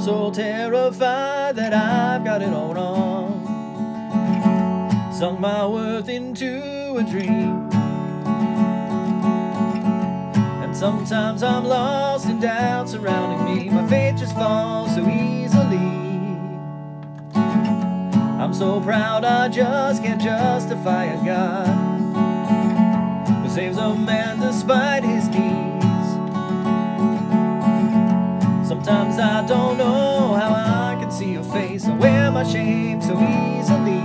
So terrified that I've got it all wrong. Sunk my worth into a dream. And sometimes I'm lost in doubt surrounding me. My faith just falls so easily. I'm so proud I just can't justify a God who saves a man despite Sometimes I don't know how I can see your face. I wear my shame so easily.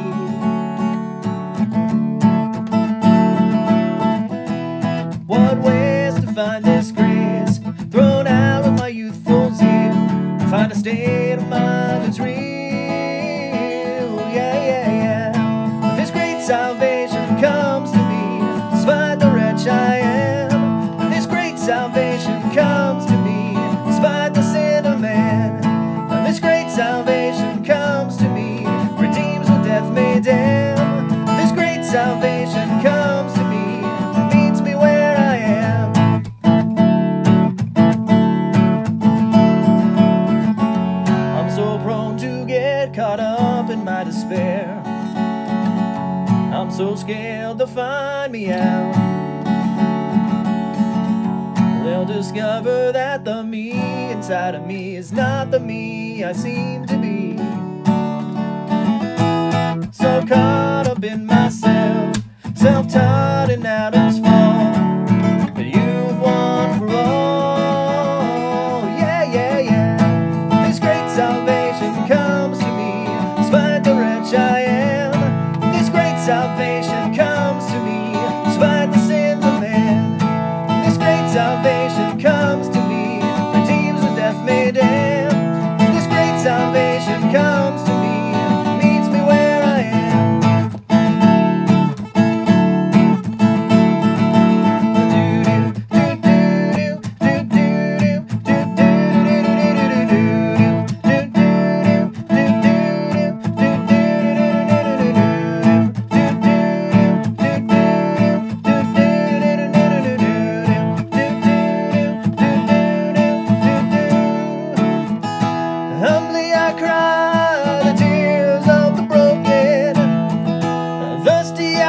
What ways to find this grace? Thrown out of my youthful zeal. Find a state of mind that's real. Yeah, yeah, yeah. This great salvation comes comes to me, meets me where I am. I'm so prone to get caught up in my despair. I'm so scared they'll find me out. They'll discover that the me inside of me is not the me I seem to be. Myself, self taught in Adam's fall. But you've won for all. Yeah, yeah, yeah. This great salvation comes to me, despite the wretch I am. This great salvation comes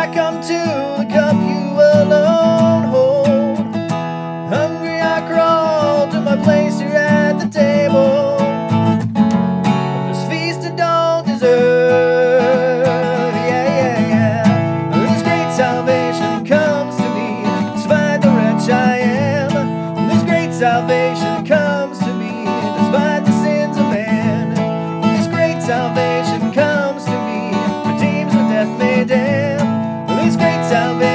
I come to the cup you alone hold. Hungry I crawl to my place here at the table. This feast I don't deserve. Yeah, yeah, yeah. This great salvation comes to me, despite the wretch I am. This great salvation salvation.